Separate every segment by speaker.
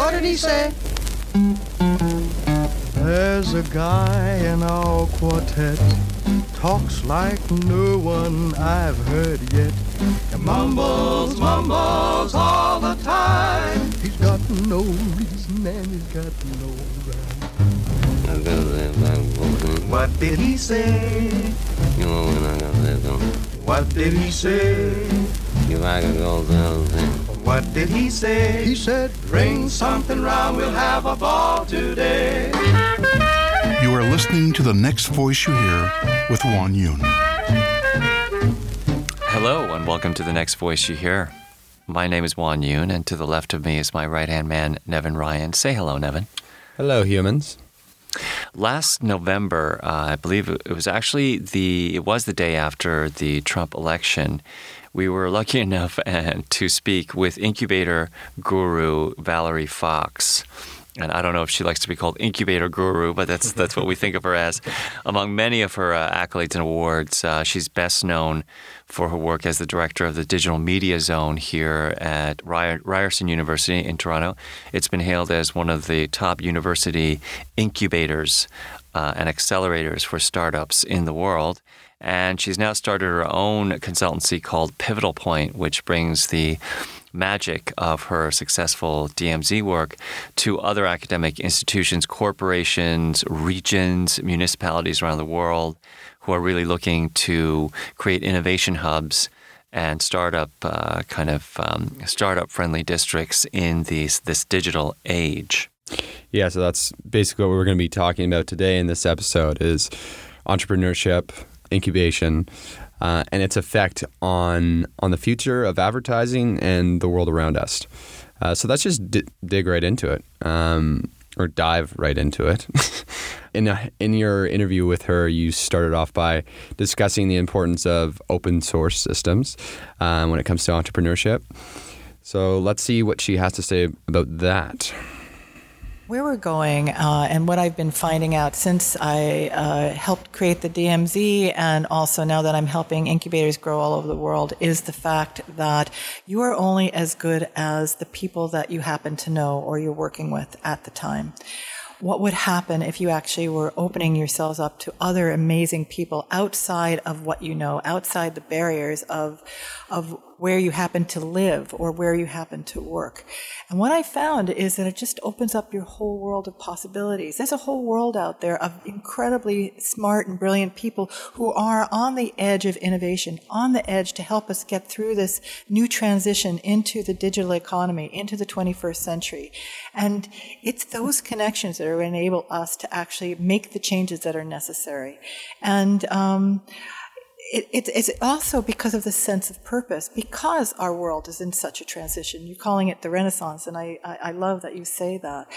Speaker 1: What did he say?
Speaker 2: There's a guy in our quartet talks like no one I've heard yet. He mumbles, mumbles all the time. He's got no reason and he's got no rhyme. What did he say? You know What did he say? What did he say? He said, bring something round, we'll have a ball today.
Speaker 3: You are listening to the next voice you hear with Juan Yun.
Speaker 4: Hello, and welcome to the next voice you hear. My name is Juan Yun, and to the left of me is my right hand man, Nevin Ryan. Say hello, Nevin.
Speaker 5: Hello, humans.
Speaker 4: Last November, uh, I believe it was actually the it was the day after the Trump election. We were lucky enough uh, to speak with incubator guru Valerie Fox. And I don't know if she likes to be called incubator guru, but that's that's what we think of her as. Among many of her uh, accolades and awards, uh, she's best known for her work as the director of the digital media zone here at Ryerson University in Toronto. It's been hailed as one of the top university incubators uh, and accelerators for startups in the world. And she's now started her own consultancy called Pivotal Point, which brings the magic of her successful DMZ work to other academic institutions, corporations, regions, municipalities around the world who are really looking to create innovation hubs and startup uh, kind of um, startup friendly districts in these this digital age.
Speaker 5: Yeah, so that's basically what we're going to be talking about today in this episode is entrepreneurship, incubation, uh, and its effect on on the future of advertising and the world around us. Uh, so let's just d- dig right into it, um, or dive right into it. in a, in your interview with her, you started off by discussing the importance of open source systems uh, when it comes to entrepreneurship. So let's see what she has to say about that.
Speaker 6: Where we're going, uh, and what I've been finding out since I uh, helped create the DMZ, and also now that I'm helping incubators grow all over the world, is the fact that you are only as good as the people that you happen to know or you're working with at the time. What would happen if you actually were opening yourselves up to other amazing people outside of what you know, outside the barriers of, of where you happen to live or where you happen to work. And what I found is that it just opens up your whole world of possibilities. There's a whole world out there of incredibly smart and brilliant people who are on the edge of innovation, on the edge to help us get through this new transition into the digital economy, into the 21st century. And it's those connections that are enable us to actually make the changes that are necessary. And, um, it, it, it's also because of the sense of purpose, because our world is in such a transition. You're calling it the Renaissance, and I, I, I love that you say that.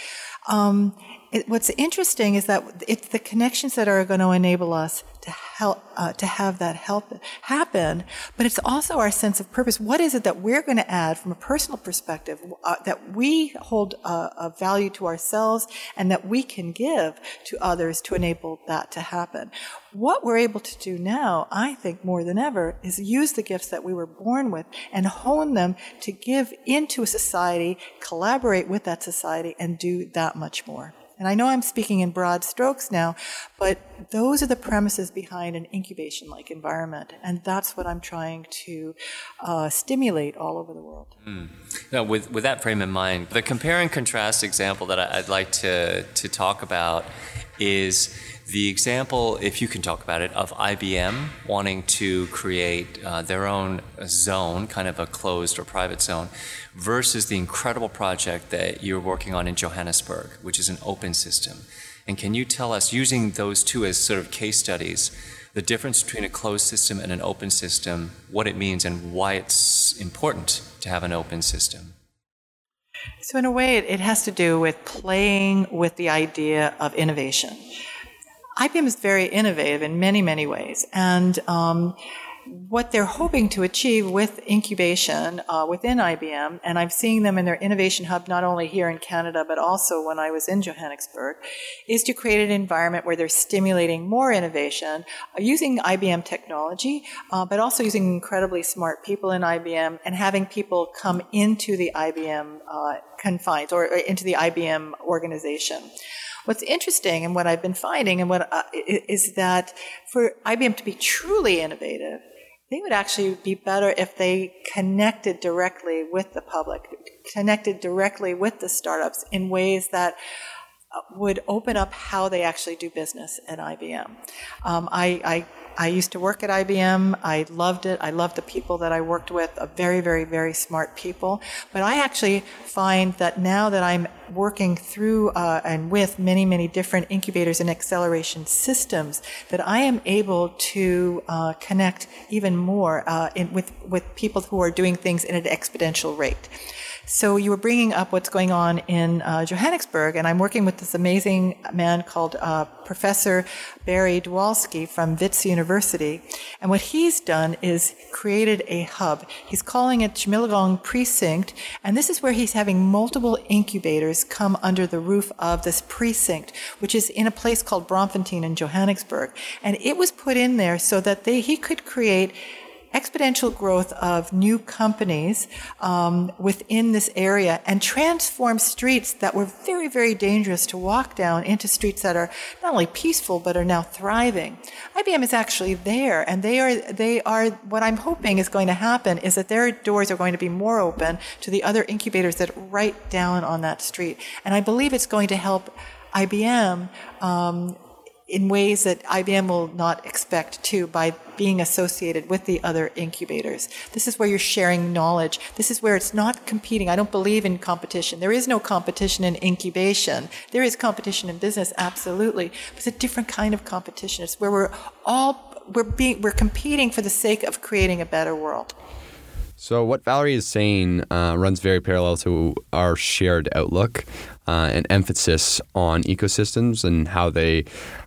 Speaker 6: Um, it, what's interesting is that it's the connections that are going to enable us to help uh, to have that help happen but it's also our sense of purpose what is it that we're going to add from a personal perspective uh, that we hold uh, a value to ourselves and that we can give to others to enable that to happen what we're able to do now i think more than ever is use the gifts that we were born with and hone them to give into a society collaborate with that society and do that much more and I know I'm speaking in broad strokes now, but those are the premises behind an incubation like environment. And that's what I'm trying to uh, stimulate all over the world. Mm.
Speaker 4: Now, with, with that frame in mind, the compare and contrast example that I'd like to, to talk about is the example, if you can talk about it, of IBM wanting to create uh, their own zone, kind of a closed or private zone, versus the incredible project that you're working on in Johannesburg, which is an open system. And can you tell us, using those two as sort of case studies, the difference between a closed system and an open system, what it means, and why it's important to have an open system?
Speaker 6: So, in a way, it, has to do with playing with the idea of innovation. IBM is very innovative in many, many ways. And um, what they're hoping to achieve with incubation uh, within IBM, and I'm seeing them in their innovation hub not only here in Canada but also when I was in Johannesburg, is to create an environment where they're stimulating more innovation uh, using IBM technology, uh, but also using incredibly smart people in IBM and having people come into the IBM uh, confines or into the IBM organization. What's interesting and what I've been finding and what uh, is that for IBM to be truly innovative, they would actually be better if they connected directly with the public, connected directly with the startups in ways that uh, would open up how they actually do business at IBM. Um, I, I I used to work at IBM. I loved it. I loved the people that I worked with, very, very, very smart people. But I actually find that now that I'm working through uh, and with many, many different incubators and acceleration systems, that I am able to uh, connect even more uh, in, with, with people who are doing things in an exponential rate. So you were bringing up what's going on in uh, Johannesburg, and I'm working with this amazing man called uh, Professor Barry Dwolatzky from Wits University. And what he's done is created a hub. He's calling it Tshimologong Precinct, and this is where he's having multiple incubators come under the roof of this precinct, which is in a place called Braamfontein in Johannesburg. And it was put in there so that they, he could create exponential growth of new companies um, within this area and transform streets that were very, very dangerous to walk down into streets that are not only peaceful but are now thriving. IBM is actually there, and they are they are what I'm hoping is going to happen is that their doors are going to be more open to the other incubators that are right down on that street, and I believe it's going to help IBM um, in ways that IBM will not expect to by being associated with the other incubators. This is where you're sharing knowledge. This is where it's not competing. I don't believe in competition. There is no competition in incubation. There is competition in business, absolutely. But it's a different kind of competition. It's where we're all we're being we're competing for the sake of creating a better world.
Speaker 5: So, what Valerie is saying uh, runs very parallel to our shared outlook uh, and emphasis on ecosystems and how they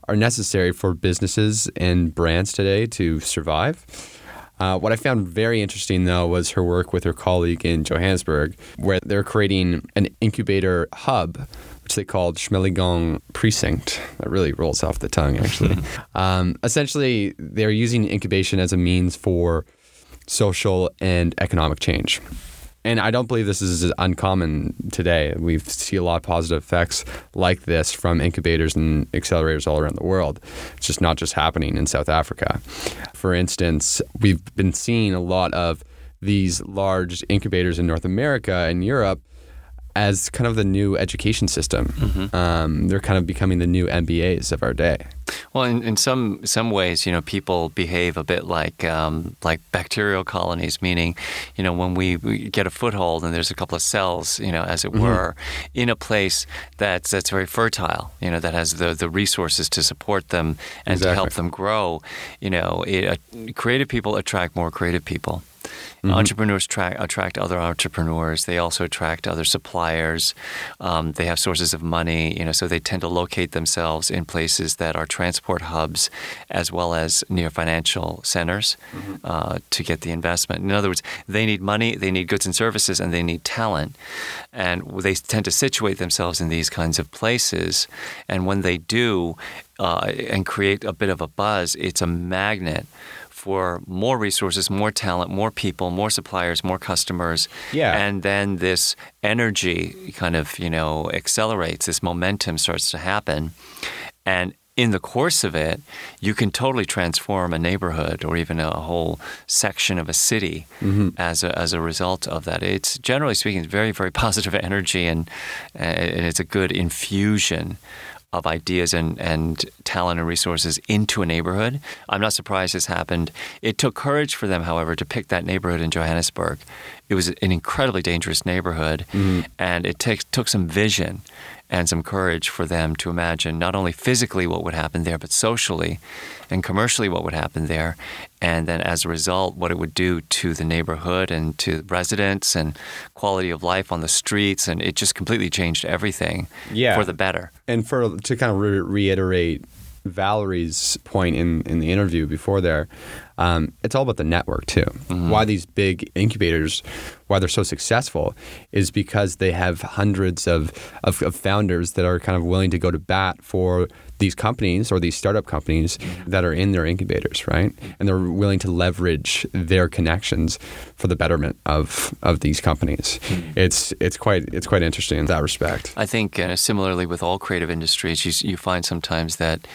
Speaker 5: are necessary for businesses and brands today to survive. Uh, what I found very interesting, though, was her work with her colleague in Johannesburg, where they're creating an incubator hub, which they called Tshimologong Precinct. That really rolls off the tongue, actually. um, essentially, they're using incubation as a means for social and economic change and I don't believe this is uncommon today. We see a lot of positive effects like this from incubators and accelerators all around the world. It's just not just happening in South Africa. For instance, we've been seeing a lot of these large incubators in North America and Europe as kind of the new education system. Mm-hmm. Um, they're kind of becoming the new MBAs of our day.
Speaker 4: Well, in, in some some ways, you know, people behave a bit like um, like bacterial colonies, meaning, you know, when we, we, get a foothold and there's a couple of cells, you know, as it mm-hmm. were, in a place that's that's very fertile, you know, that has the the resources to support them and exactly. to help them grow. You know, it, uh, creative people attract more creative people. Mm-hmm. Entrepreneurs tra- attract other entrepreneurs. They also attract other suppliers. Um, they have sources of money, you know, so they tend to locate themselves in places that are transport hubs as well as near financial centers mm-hmm. uh, to get the investment. In other words, they need money, they need goods and services, and they need talent. And they tend to situate themselves in these kinds of places. And when they do, uh, and create a bit of a buzz, it's a magnet for more resources, more talent, more people, more suppliers, more customers.
Speaker 5: Yeah.
Speaker 4: And then this energy kind of, you know, accelerates, this momentum starts to happen. And in the course of it, you can totally transform a neighborhood or even a whole section of a city mm-hmm. as, a, as a result of that. It's generally speaking, very, very positive energy and, and it's a good infusion of ideas and, and talent and resources into a neighborhood. I'm not surprised this happened. It took courage for them, however, to pick that neighborhood in Johannesburg. It was an incredibly dangerous neighborhood, mm-hmm. and it takes, took some vision and some courage for them to imagine not only physically what would happen there, but socially and commercially what would happen there. And then as a result, what it would do to the neighborhood and to residents and quality of life on the streets. And it just completely changed everything
Speaker 5: yeah.
Speaker 4: for the better.
Speaker 5: And for to kind of re- reiterate Valerie's point in, in the interview before there, um, it's all about the network too. Why these big incubators, why they're so successful, is because they have hundreds of, of, of founders that are kind of willing to go to bat for these companies or these startup companies that are in their incubators, right? And they're willing to leverage their connections for the betterment of of these companies. It's it's quite it's quite interesting in that respect.
Speaker 4: I think uh, similarly with all creative industries, you, you find sometimes that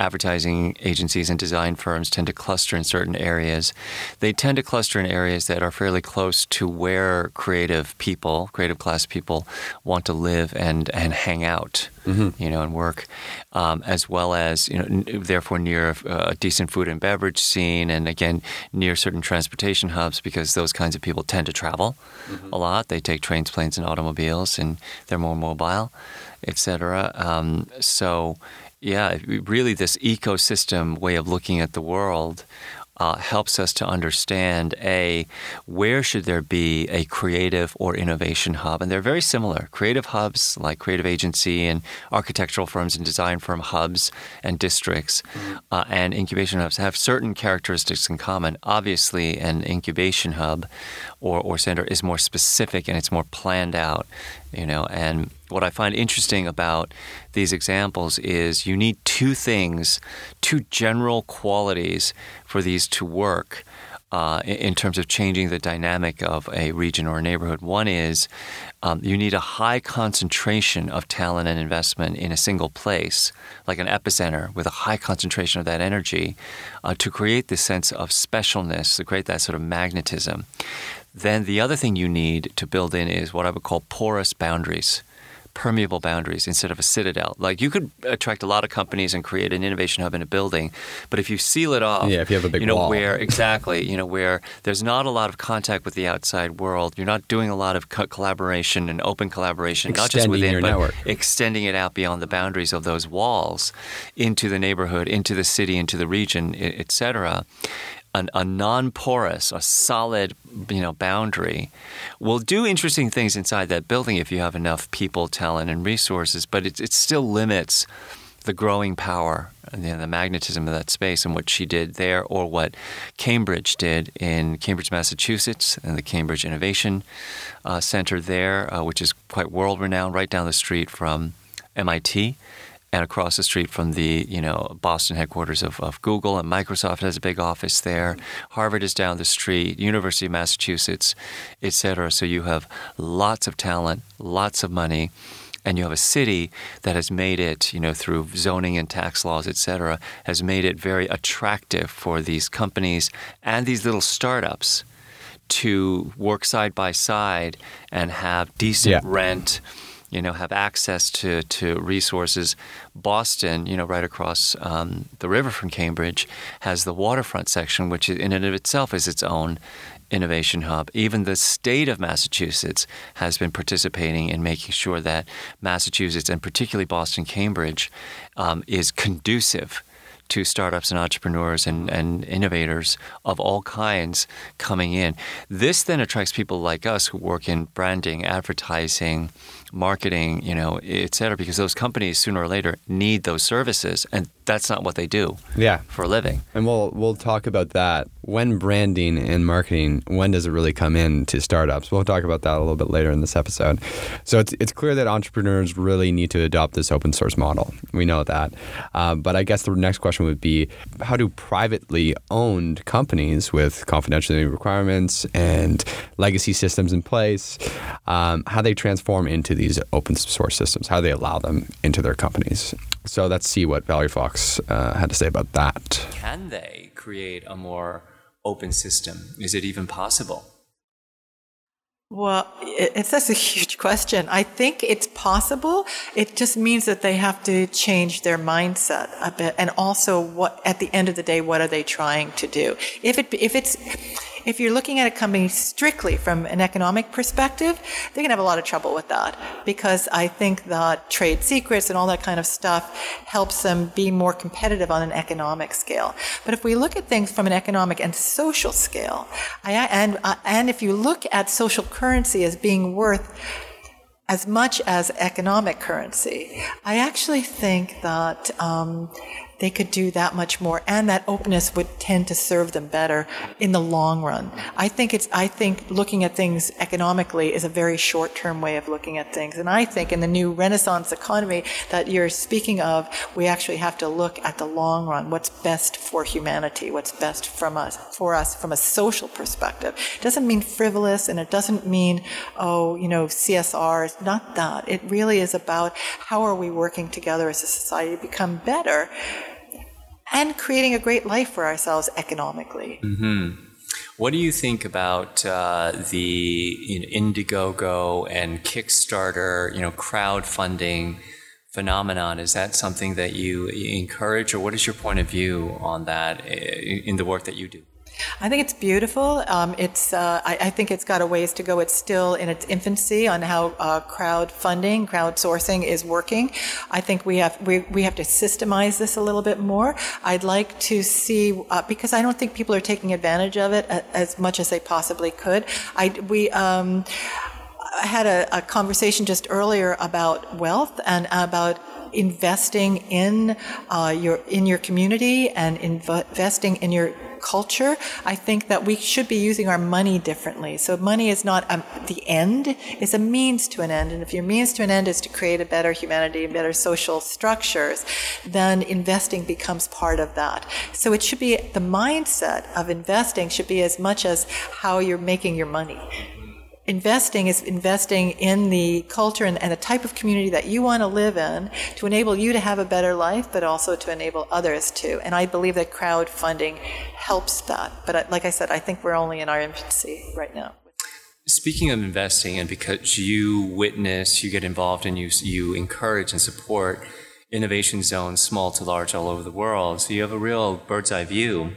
Speaker 4: advertising agencies and design firms tend to cluster in certain areas. They tend to cluster in areas that are fairly close to where creative people, creative class people, want to live and and hang out, you know, and work, um, as well as you know, n- therefore near uh, a decent food and beverage scene, and again near certain transportation hubs because those kinds of people tend to travel a lot. They take trains, planes, and automobiles, and they're more mobile, etc. Um, so yeah, really, this ecosystem way of looking at the world uh, helps us to understand a where should there be a creative or innovation hub, and they're very similar. Creative hubs like creative agency and architectural firms and design firm hubs and districts, uh, and incubation hubs have certain characteristics in common. Obviously, an incubation hub or, or center is more specific and it's more planned out, you know. And what I find interesting about these examples is you need two things, two general qualities for these to work. Uh, in, terms of changing the dynamic of a region or a neighborhood, one is um, you need a high concentration of talent and investment in a single place, like an epicenter with a high concentration of that energy, uh, to create this sense of specialness, to create that sort of magnetism. Then the other thing you need to build in is what I would call porous boundaries, permeable boundaries instead of a citadel. Like you could attract a lot of companies and create an innovation hub in a building, but if you seal it off,
Speaker 5: Yeah, if you have a big
Speaker 4: you know
Speaker 5: wall.
Speaker 4: where exactly, you know where there's not a lot of contact with the outside world. You're not doing a lot of co- collaboration and open collaboration, not just
Speaker 5: Extending
Speaker 4: within,
Speaker 5: your
Speaker 4: but
Speaker 5: network.
Speaker 4: extending it out beyond the boundaries of those walls into the neighborhood, into the city, into the region, e- et cetera. An, a non-porous, a solid, you know, boundary will do interesting things inside that building if you have enough people, talent, and resources. But it, it still limits the growing power and you know, the magnetism of that space and what she did there, or what Cambridge did in Cambridge, Massachusetts, and the Cambridge Innovation uh, Center there, uh, which is quite world-renowned, right down the street from MIT and across the street from the you know Boston headquarters of, of Google and Microsoft has a big office there. Harvard is down the street, University of Massachusetts, et cetera. So you have lots of talent, lots of money, and you have a city that has made it, you know, through zoning and tax laws, et cetera, has made it very attractive for these companies and these little startups to work side by side and have decent
Speaker 5: Yeah.
Speaker 4: rent you know, have access to, to resources. Boston, you know, right across um, the river from Cambridge, has the waterfront section, which in and of itself is its own innovation hub. Even the state of Massachusetts has been participating in making sure that Massachusetts, and particularly Boston, Cambridge, um, is conducive to startups and entrepreneurs and, and innovators of all kinds coming in. This then attracts people like us who work in branding, advertising, marketing, you know, et cetera, because those companies sooner or later need those services, and that's not what they do
Speaker 5: Yeah.
Speaker 4: for a living.
Speaker 5: And we'll we'll talk about that. When branding and marketing, when does it really come in to startups? We'll talk about that a little bit later in this episode. So it's it's clear that entrepreneurs really need to adopt this open source model. We know that. Uh, but I guess the next question would be, how do privately owned companies with confidentiality requirements and legacy systems in place, um, how they transform into these open source systems? How they allow them into their companies? So let's see what Valerie Fox uh, had to say about that.
Speaker 4: Can they create a more open system? Is it even possible?
Speaker 6: Well, it, it's that's a huge question. I think it's possible. It just means that they have to change their mindset a bit, and also what at the end of the day, what are they trying to do? If it if it's if you're looking at a company strictly from an economic perspective, they're going to have a lot of trouble with that because I think that trade secrets and all that kind of stuff helps them be more competitive on an economic scale. But if we look at things from an economic and social scale, and uh, and if you look at social currency as being worth as much as economic currency, I actually think that um, they could do that much more, and that openness would tend to serve them better in the long run. I think it's. I think looking at things economically is a very short-term way of looking at things, and I think in the new Renaissance economy that you're speaking of, we actually have to look at the long run. What's best for humanity? What's best from us for us from a social perspective? It doesn't mean frivolous, and it doesn't mean oh, you know, CSR. It's not that. It really is about how are we working together as a society to become better and creating a great life for ourselves economically.
Speaker 4: Mm-hmm. What do you think about uh, the you know, Indiegogo and Kickstarter, you know, crowdfunding phenomenon? Is that something that you encourage, or what is your point of view on that eh, in the work that you do?
Speaker 6: I think it's beautiful. Um, it's uh, I, I, think it's got a ways to go. It's still in its infancy on how uh, crowdfunding, crowdsourcing is working. I think we have we, we have to systemize this a little bit more. I'd like to see uh, because I don't think people are taking advantage of it as much as they possibly could. I we. Um, I had a, a conversation just earlier about wealth and about investing in uh, your in your community and investing in your culture, I think that we should be using our money differently. So money is not um, the end, it's a means to an end. And if your means to an end is to create a better humanity and better social structures, then investing becomes part of that. So it should be the mindset of investing should be as much as how you're making your money investing is investing in the culture and, and, the type of community that you want to live in to enable you to have a better life, but also to enable others to. And I believe that crowdfunding helps that. But like I said, I think we're only in our infancy right now.
Speaker 4: Speaking of investing, and because you witness, you get involved, and you you encourage and support innovation zones, small to large, all over the world, so you have a real bird's eye view.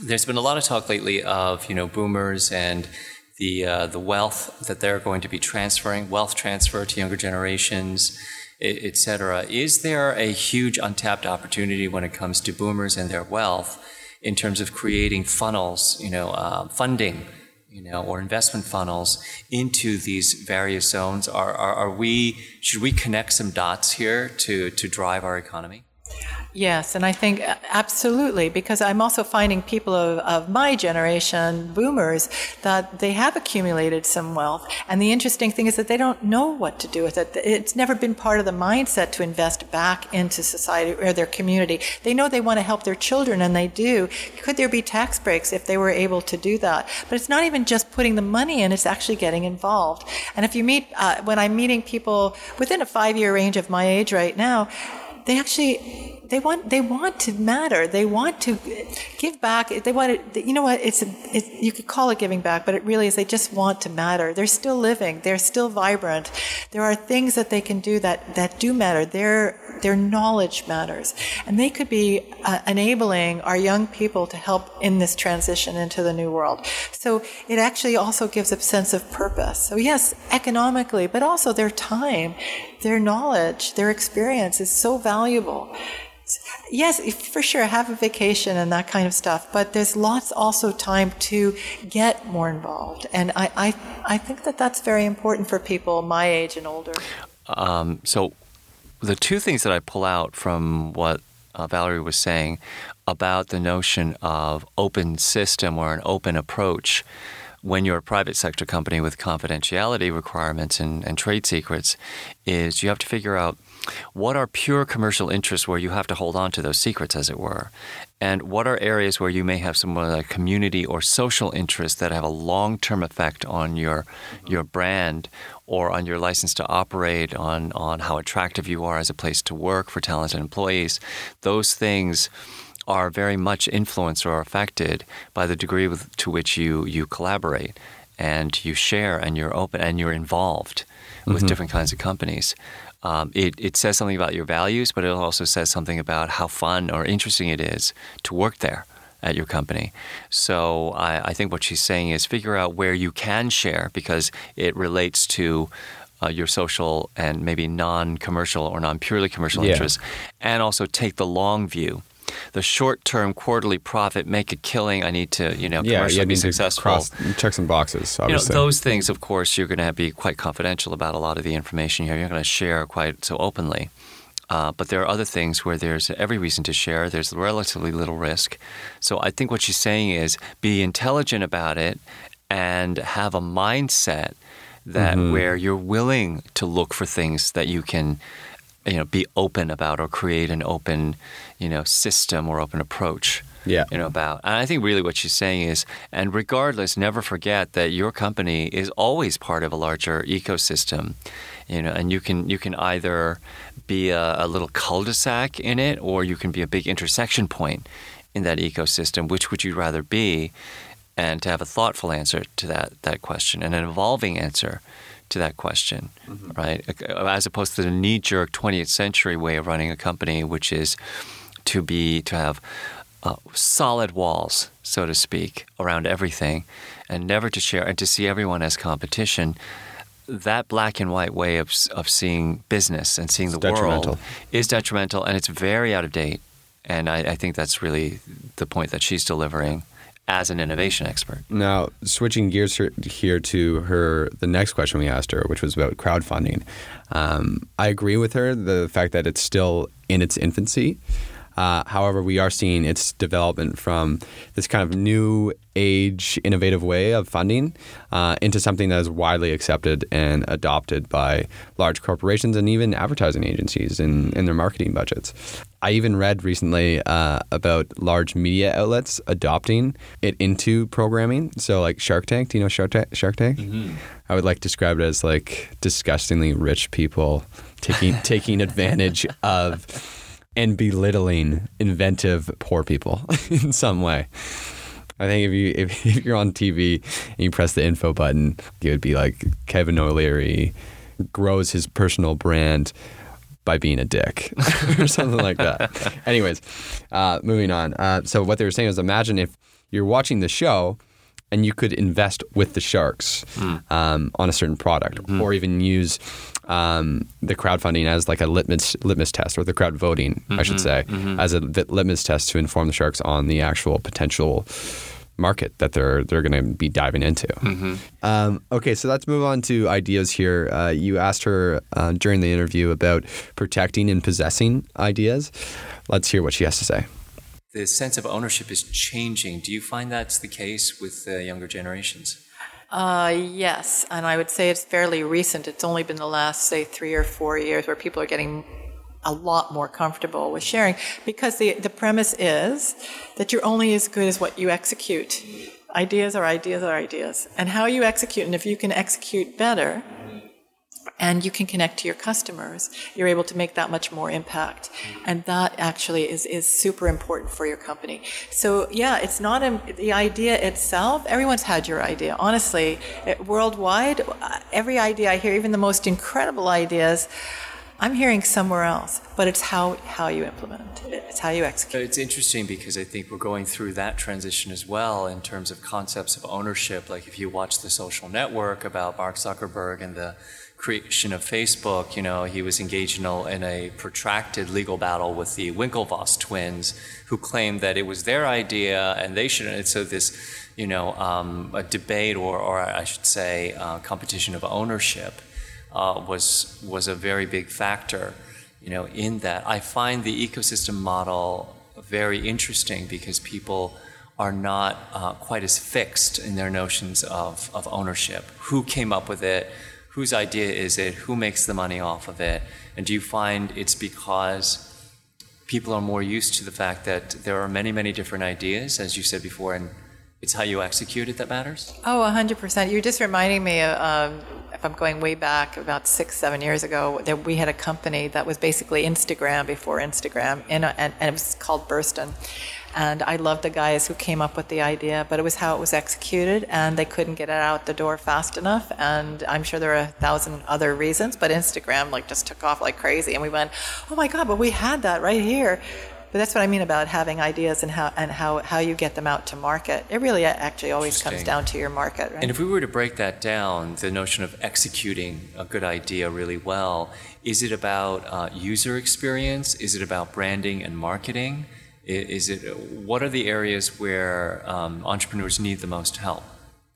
Speaker 4: There's been a lot of talk lately of you know boomers and the uh, the wealth that they're going to be transferring, wealth transfer to younger generations, et cetera. Is there a huge untapped opportunity when it comes to boomers and their wealth in terms of creating funnels, you know, uh, funding, you know, or investment funnels into these various zones? Are, are, are we should we connect some dots here to to drive our economy?
Speaker 6: Yes, and I think uh, absolutely, because I'm also finding people of, of, my generation, boomers, that they have accumulated some wealth. And the interesting thing is that they don't know what to do with it. It's never been part of the mindset to invest back into society or their community. They know they want to help their children, and they do. Could there be tax breaks if they were able to do that? But it's not even just putting the money in, it's actually getting involved. And if you meet, uh, when I'm meeting people within a five year range of my age right now, they actually they want they want to matter. They want to give back. They want to, you know what? It's, a, you could call it giving back, but it really is. They just want to matter. They're still living. They're still vibrant. There are things that they can do that that do matter. Their their knowledge matters, and they could be uh, enabling our young people to help in this transition into the new world. So it actually also gives a sense of purpose. So yes, economically, but also their time, their knowledge, their experience is so valuable. Yes, for sure, have a vacation and that kind of stuff. But there's lots also time to get more involved, and I I, I think that that's very important for people my age and older.
Speaker 4: Um, so, the two things that I pull out from what uh, Valerie was saying about the notion of open system or an open approach when you're a private sector company with confidentiality requirements and, and trade secrets is you have to figure out what are pure commercial interests where you have to hold on to those secrets, as it were? And what are areas where you may have some uh, community or social interests that have a long term effect on your, your brand or on your license to operate, on, on how attractive you are as a place to work for talented employees? Those things are very much influenced or affected by the degree with, to which you, you collaborate and you share and you're open and you're involved with mm-hmm. different kinds of companies um, it, it says something about your values, but it also says something about how fun or interesting it is to work there at your company. So I, I think what she's saying is figure out where you can share because it relates to uh, your social and maybe non-commercial or non-purely commercial yeah. interests, and also take the long view the short term quarterly profit, make a killing. I need to, you know,
Speaker 5: yeah,
Speaker 4: commercially
Speaker 5: be
Speaker 4: successful.
Speaker 5: Cross, check some boxes. Obviously.
Speaker 4: You know, those things, of course, you're going to be quite confidential about a lot of the information here. You're going to share quite so openly. Uh, but there are other things where there's every reason to share. There's relatively little risk. So I think what she's saying is be intelligent about it and have a mindset that
Speaker 5: Mm-hmm.
Speaker 4: where you're willing to look for things that you can you know be open about or create an open you know system or open approach
Speaker 5: Yeah.
Speaker 4: you know about. And i think really what she's saying is and regardless never forget that your company is always part of a larger ecosystem you know and you can you can either be a, a little cul-de-sac in it or you can be a big intersection point in that ecosystem. Which would you rather be? And to have a thoughtful answer to that that question and an evolving answer to that question, right? As opposed to the knee-jerk 20th century way of running a company, which is to be to have uh, solid walls, so to speak, around everything, and never to share and to see everyone as competition. That black and white way of of seeing business and seeing
Speaker 5: It's
Speaker 4: the world is detrimental, and it's very out of date. And I, I think that's really the point that she's delivering as an innovation expert.
Speaker 5: Now, switching gears here, to her, the next question we asked her, which was about crowdfunding. Um, I agree with her the fact that it's still in its infancy. Uh, however, we are seeing its development from this kind of new age, innovative way of funding uh, into something that is widely accepted and adopted by large corporations and even advertising agencies in, in their marketing budgets. I even read recently uh, about large media outlets adopting it into programming. So, like Shark Tank, do you know Shark Tank? Shark Tank? I would like to describe it as like disgustingly rich people taking taking advantage of and belittling inventive poor people in some way. I think if you if, if you're on TV and you press the info button, it would be like Kevin O'Leary grows his personal brand by being a dick or something like that. Anyways, uh, moving on. Uh, so what they were saying is, imagine if you're watching the show and you could invest with the sharks um, on a certain product, or even use um, the crowdfunding as like a litmus litmus test, or the crowd voting, I should say, as a litmus test to inform the sharks on the actual potential market that they're they're going to be diving into. Um, okay, so let's move on to ideas here. Uh, you asked her uh, during the interview about protecting and possessing ideas. Let's hear what she has to say.
Speaker 4: The sense of ownership is changing. Do you find that's the case with the younger generations?
Speaker 6: Uh, yes, and I would say it's fairly recent. It's only been the last, say, three or four years where people are getting a lot more comfortable with sharing because the, the premise is that you're only as good as what you execute. Ideas are ideas are ideas. And how you execute, and if you can execute better, and you can connect to your customers, you're able to make that much more impact. And that actually is, is super important for your company. So, yeah, it's not a, the idea itself. Everyone's had your idea. Honestly, eh, worldwide, uh, every idea I hear, even the most incredible ideas, I'm hearing somewhere else. But it's how, how you implement it, it's how you execute.
Speaker 4: It's interesting because I think we're going through that transition as well in terms of concepts of ownership. Like if you watch The Social Network about Mark Zuckerberg and the creation of Facebook, you know, he was engaged in a, in a protracted legal battle with the Winklevoss twins, who claimed that it was their idea and they should. And so this, you know, um, a debate or, or I should say, uh, competition of ownership uh, was was a very big factor, you know, in that. I find the ecosystem model very interesting because people are not uh, quite as fixed in their notions of, of ownership. Who came up with it? Whose idea is it? Who makes the money off of it? And do you find it's because people are more used to the fact that there are many, many different ideas, as you said before, and it's how you execute it that matters?
Speaker 6: Oh, 100%. You're just reminding me, of, um, if I'm going way back, about six, seven years ago, that we had a company that was basically Instagram before Instagram, and, and, and it was called Burston. And I love the guys who came up with the idea, but it was how it was executed, and they couldn't get it out the door fast enough. And I'm sure there are a thousand other reasons, but Instagram like just took off like crazy, and we went, "Oh my God!" But we had that right here. But that's what I mean about having ideas and how and how, how you get them out to market. It really actually always comes down to your market, right?
Speaker 4: And if we were to break that down, the notion of executing a good idea really well, is it about uh, user experience? Is it about branding and marketing? Is it what are the areas where um, entrepreneurs need the most help?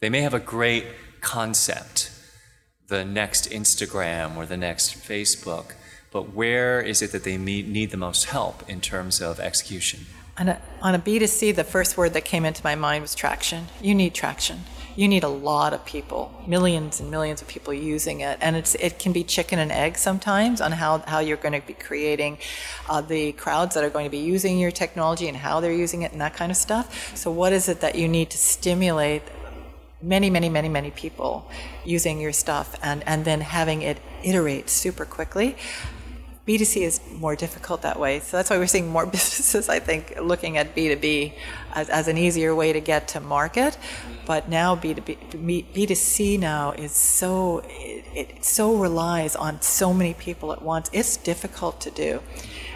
Speaker 4: They may have a great concept, the next Instagram or the next Facebook, but where is it that they need, the most help in terms of execution?
Speaker 6: On a, on a B2C, the first word that came into my mind was traction. You need traction. You need a lot of people, millions and millions of people using it, and it's it can be chicken and egg sometimes on how, how you're going to be creating uh, the crowds that are going to be using your technology and how they're using it and that kind of stuff. So, what is it that you need to stimulate many, many, many, many people using your stuff and, and then having it iterate super quickly. B2C is more difficult that way. So that's why we're seeing more businesses, I think, looking at B2B as, as an easier way to get to market. But now B2B, B2C now is so, it, it so relies on so many people at once. It's difficult to do.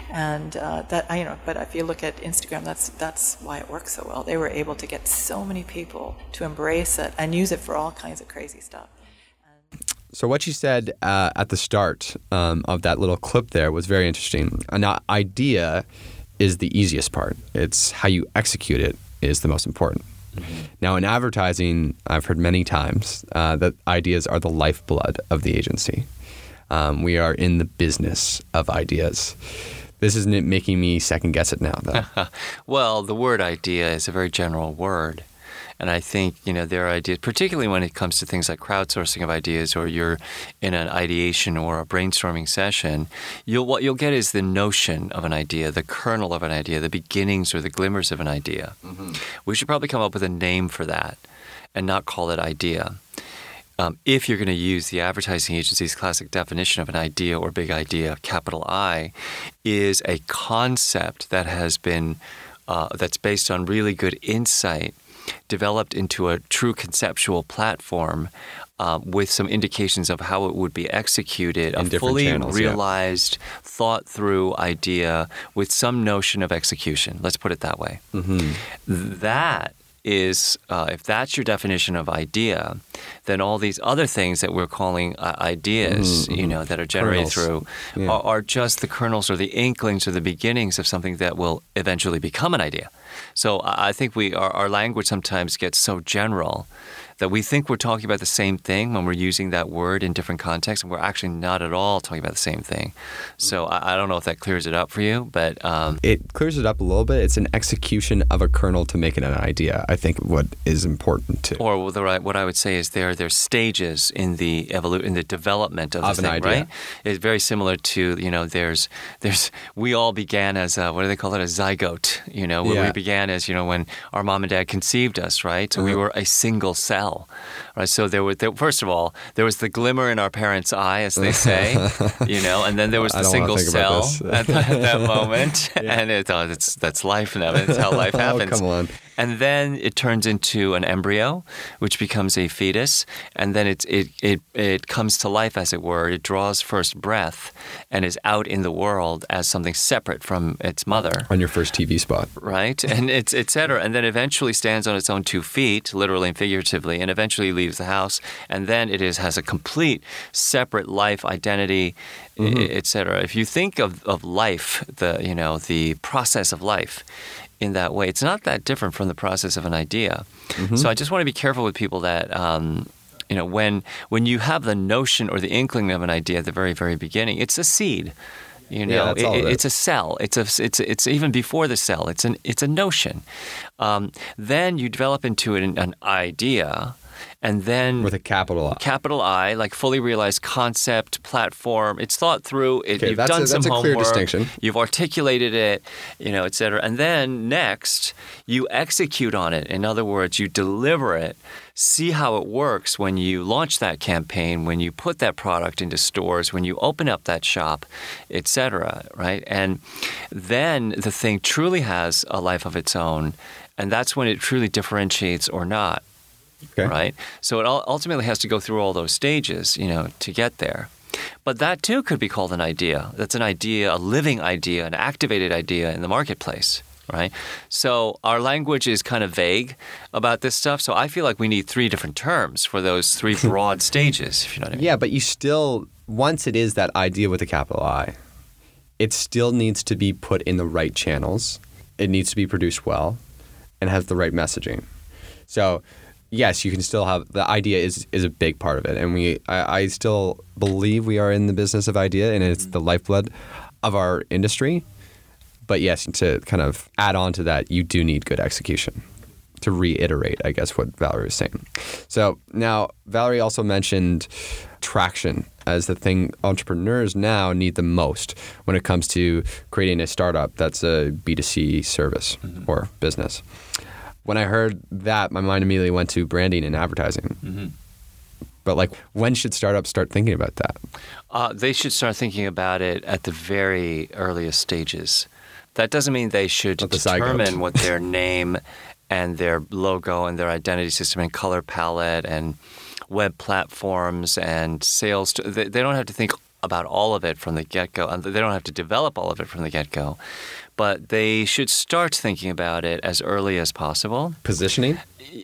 Speaker 6: And uh, that, you know, but if you look at Instagram, that's, that's why it works so well. They were able to get so many people to embrace it and use it for all kinds of crazy stuff.
Speaker 5: So what you said uh, at the start um, of that little clip there was very interesting. An idea is the easiest part. It's how you execute it is the most important. Mm-hmm. Now, in advertising, I've heard many times uh, that ideas are the lifeblood of the agency. Um, we are in the business of ideas. This isn't making me second guess it now, though.
Speaker 4: well, the word idea is a very general word. And I think, you know, there are ideas, particularly when it comes to things like crowdsourcing of ideas or you're in an ideation or a brainstorming session, you'll, what you'll get is the notion of an idea, the kernel of an idea, the beginnings or the glimmers of an idea. Mm-hmm. We should probably come up with a name for that and not call it idea. Um, if you're going to use the advertising agency's classic definition of an idea or big idea, capital I, is a concept that has been uh, that's based on really good insight developed into a true conceptual platform uh, with some indications of how it would be executed,
Speaker 5: In
Speaker 4: a fully realized,
Speaker 5: yeah.
Speaker 4: thought through idea with some notion of execution. Let's put it that way.
Speaker 5: Mm-hmm.
Speaker 4: That is, uh, if that's your definition of idea, then all these other things that we're calling uh, ideas, mm-hmm. you know, that are generated
Speaker 5: kernels.
Speaker 4: through, yeah. are, are just the kernels or the inklings or the beginnings of something that will eventually become an idea. So I think we our, our language sometimes gets so general that we think we're talking about the same thing when we're using that word in different contexts, and we're actually not at all talking about the same thing. So I, I don't know if that clears it up for you, but um,
Speaker 5: it clears it up a little bit. It's an execution of a kernel to make it an idea. I think what is important too.
Speaker 4: Or the, what I would say is there there's stages in the evolu- in the development of,
Speaker 5: of
Speaker 4: the thing,
Speaker 5: idea.
Speaker 4: right? It's very similar to you know there's there's we all began as a, what do they call it a zygote, you know, where
Speaker 5: yeah.
Speaker 4: we began as you know when our mom and dad conceived us, right? So we
Speaker 5: Uh-huh.
Speaker 4: were a single cell, right? So there was there, first of all there was the glimmer in our parents' eye, as they say, you know, and then there was the single cell at, that- at that moment, and it, oh, it's that's life now. It's how life happens.
Speaker 5: Oh, come on.
Speaker 4: And then it turns into an embryo, which becomes a fetus, and then it it it it comes to life, as it were. It draws first breath, and is out in the world as something separate from its mother
Speaker 5: On your first TV spot.
Speaker 4: right? And it's et cetera. And then eventually stands on its own two feet, literally and figuratively, and eventually leaves the house. And then it is has a complete separate life identity,
Speaker 5: Mm-hmm.
Speaker 4: et cetera. If you think of, of life, the you know the process of life. In that way, it's not that different from the process of an idea.
Speaker 5: Mm-hmm.
Speaker 4: So I just want to be careful with people that um, you know when when you have the notion or the inkling of an idea at the very very beginning, it's a seed. You know,
Speaker 5: all
Speaker 4: it-
Speaker 5: it
Speaker 4: it's a cell. It's a it's it's even before the cell. It's an it's a notion. Um, then you develop into an, an idea, and then
Speaker 5: With a capital I.
Speaker 4: capital I, like fully realized concept, platform. It's thought through. It,
Speaker 5: Okay,
Speaker 4: you've
Speaker 5: that's
Speaker 4: done
Speaker 5: a-
Speaker 4: some
Speaker 5: that's a clear
Speaker 4: homework.
Speaker 5: distinction.
Speaker 4: You've articulated it, you know, et cetera. And then next, you execute on it. In other words, you deliver it. See how it works when you launch that campaign, when you put that product into stores, when you open up that shop, et cetera, right? And then the thing truly has a life of its own. And that's when it truly differentiates or not
Speaker 5: Okay.
Speaker 4: right? So it ultimately has to go through all those stages, you know, to get there. But that too could be called an idea. That's an idea, a living idea, an activated idea in the marketplace, right? So our language is kind of vague about this stuff. So I feel like we need three different terms for those three broad stages, if you know what I mean.
Speaker 5: Yeah, but you still, once it is that idea with a capital I, it still needs to be put in the right channels. It needs to be produced well and has the right messaging. So yes, you can still have the idea is is a big part of it, and we I, I still believe we are in the business of idea, and it's the mm-hmm. lifeblood of our industry. But yes, to kind of add on to that, you do need good execution. To reiterate, I guess what Valerie was saying. So now Valerie also mentioned traction as the thing entrepreneurs now need the most when it comes to creating a startup that's a B2C service mm-hmm. or business. When I heard that, my mind immediately went to branding and advertising. But like, when should startups start thinking about that?
Speaker 4: Uh, they should start thinking about it at the very earliest stages. That doesn't mean they should
Speaker 5: the
Speaker 4: determine what their name and their logo and their identity system and color palette and web platforms and sales. They don't have to think about all of it from the get go. They don't have to develop all of it from the get go. But they should start thinking about it as early as possible
Speaker 5: Positioning?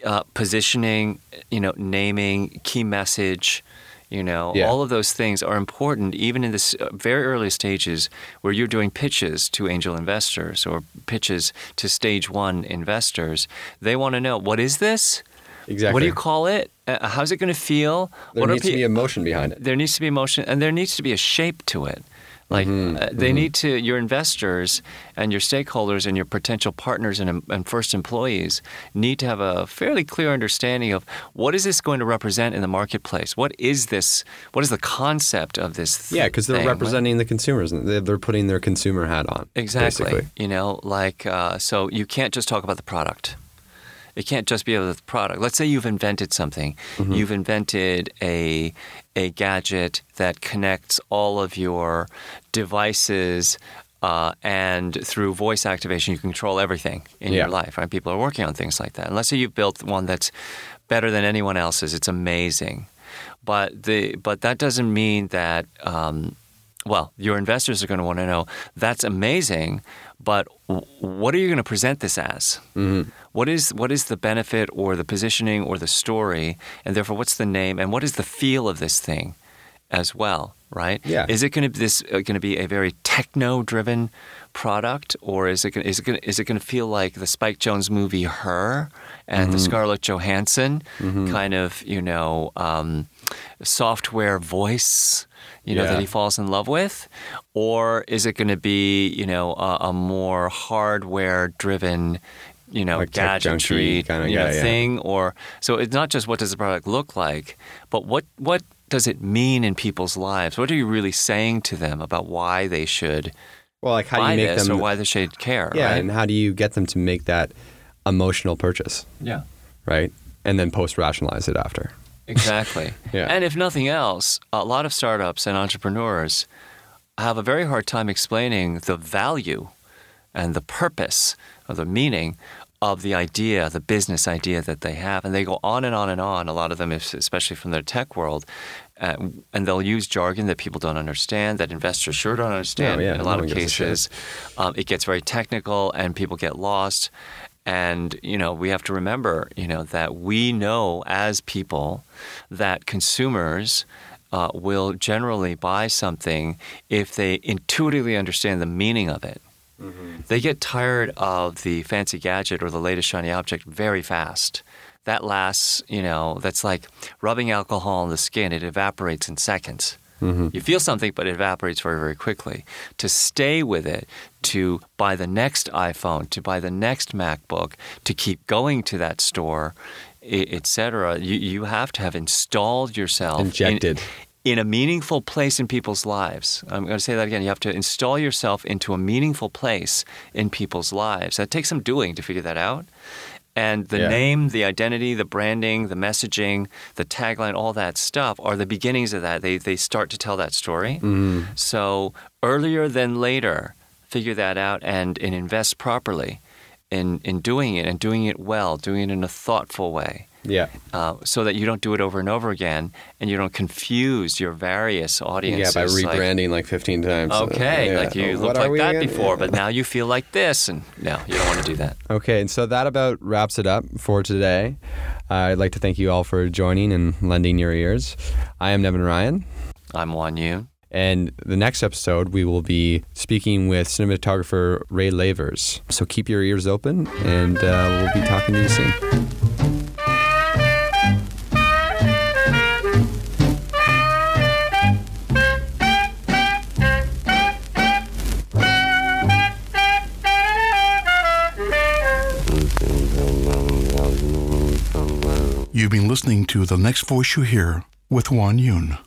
Speaker 4: uh, positioning, you know, naming, key message, you know,
Speaker 5: Yeah.
Speaker 4: all of those things are important even in this uh, very early stages where you're doing pitches to angel investors or pitches to stage one investors. They want to know what is this?
Speaker 5: Exactly.
Speaker 4: What do you call it? Uh, how's it going to feel?
Speaker 5: There
Speaker 4: what
Speaker 5: needs to
Speaker 4: pe-
Speaker 5: be emotion behind it.
Speaker 4: there needs to be emotion and there needs to be a shape to it. Like
Speaker 5: Mm-hmm.
Speaker 4: uh, they need to, your investors and your stakeholders and your potential partners and, and first employees need to have a fairly clear understanding of what is this going to represent in the marketplace? What is this? What is the concept of this?
Speaker 5: Yeah, because they're
Speaker 4: thing, right?
Speaker 5: representing the consumers. and They're they're putting their consumer hat on.
Speaker 4: Exactly.
Speaker 5: Basically.
Speaker 4: You know, like uh, so you can't just talk about the product. It can't just be about the product. Let's say you've invented something.
Speaker 5: Mm-hmm.
Speaker 4: You've invented a a gadget that connects all of your devices. Uh, and through voice activation, you control everything in
Speaker 5: Yeah.
Speaker 4: your life. Right? People are working on things like that. And let's say you've built one that's better than anyone else's. It's amazing, but the but that doesn't mean that um, well, your investors are going to want to know that's amazing, but what are you going to present this as?
Speaker 5: Mm-hmm.
Speaker 4: What is what is the benefit or the positioning or the story, and therefore what's the name and what is the feel of this thing, as well, right?
Speaker 5: Yeah.
Speaker 4: Is it going to this uh, going to be a very techno-driven product, or is it gonna, is it going is it going to feel like the Spike Jonze movie Her and the Scarlett Johansson kind of you know um, software voice? You know,
Speaker 5: Yeah.
Speaker 4: that he falls in love with? Or is it going to be, you know, a, a more hardware driven, you know,
Speaker 5: Like
Speaker 4: gadgetry
Speaker 5: kinda-
Speaker 4: you know,
Speaker 5: yeah, yeah.
Speaker 4: thing? Or so it's not just what does the product look like, but what what does it mean in people's lives? What are you really saying to them about why they should
Speaker 5: Well, like how do you make them?
Speaker 4: or why they should care?
Speaker 5: yeah,
Speaker 4: right?
Speaker 5: and how do you get them to make that emotional purchase,
Speaker 4: yeah.
Speaker 5: right? And then post rationalize it after.
Speaker 4: Exactly.
Speaker 5: Yeah.
Speaker 4: And if nothing else, a lot of startups and entrepreneurs have a very hard time explaining the value and the purpose or the meaning of the idea, the business idea that they have. And they go on and on and on, a lot of them, especially from their tech world. Uh, and they'll use jargon that people don't understand, that investors sure don't understand
Speaker 5: yeah,
Speaker 4: in a lot
Speaker 5: one
Speaker 4: of
Speaker 5: gives a shit.
Speaker 4: cases. Um, it gets very technical and people get lost. And, you know, we have to remember, you know, that we know as people that consumers uh, will generally buy something if they intuitively understand the meaning of it. They get tired of the fancy gadget or the latest shiny object very fast. That lasts, you know, that's like rubbing alcohol on the skin. It evaporates in seconds. Mm-hmm. You feel something, but it evaporates very, very quickly. To stay with it, to buy the next iPhone, to buy the next MacBook, to keep going to that store, etc. You, you have to have installed yourself in-
Speaker 5: Injected.
Speaker 4: in a meaningful place in people's lives. I'm going to say that again. You have to install yourself into a meaningful place in people's lives. That takes some doing to figure that out. And the
Speaker 5: Yeah.
Speaker 4: name, the identity, the branding, the messaging, the tagline, all that stuff are the beginnings of that. They, they start to tell that story. Mm-hmm. So earlier than later, figure that out and, and invest properly in, in doing it and doing it well, doing it in a thoughtful way
Speaker 5: Yeah.
Speaker 4: uh, so that you don't do it over and over again and you don't confuse your various audiences.
Speaker 5: Yeah,
Speaker 4: by
Speaker 5: rebranding like, 15 times.
Speaker 4: okay,
Speaker 5: Yeah.
Speaker 4: like you
Speaker 5: What
Speaker 4: looked like that
Speaker 5: again?
Speaker 4: before,
Speaker 5: Yeah.
Speaker 4: but now you feel like this. And no, you don't want to do that.
Speaker 5: Okay, and so that about wraps it up for today. Uh, I'd like to thank you all for joining and lending your ears. I am Nevin Ryan,
Speaker 4: I'm Juan Yoon.
Speaker 5: And the next episode, we will be speaking with cinematographer Ray Lavers. So keep your ears open, and uh, we'll be talking to you soon.
Speaker 3: You've been listening to The Next Voice You Hear with Juan Yun.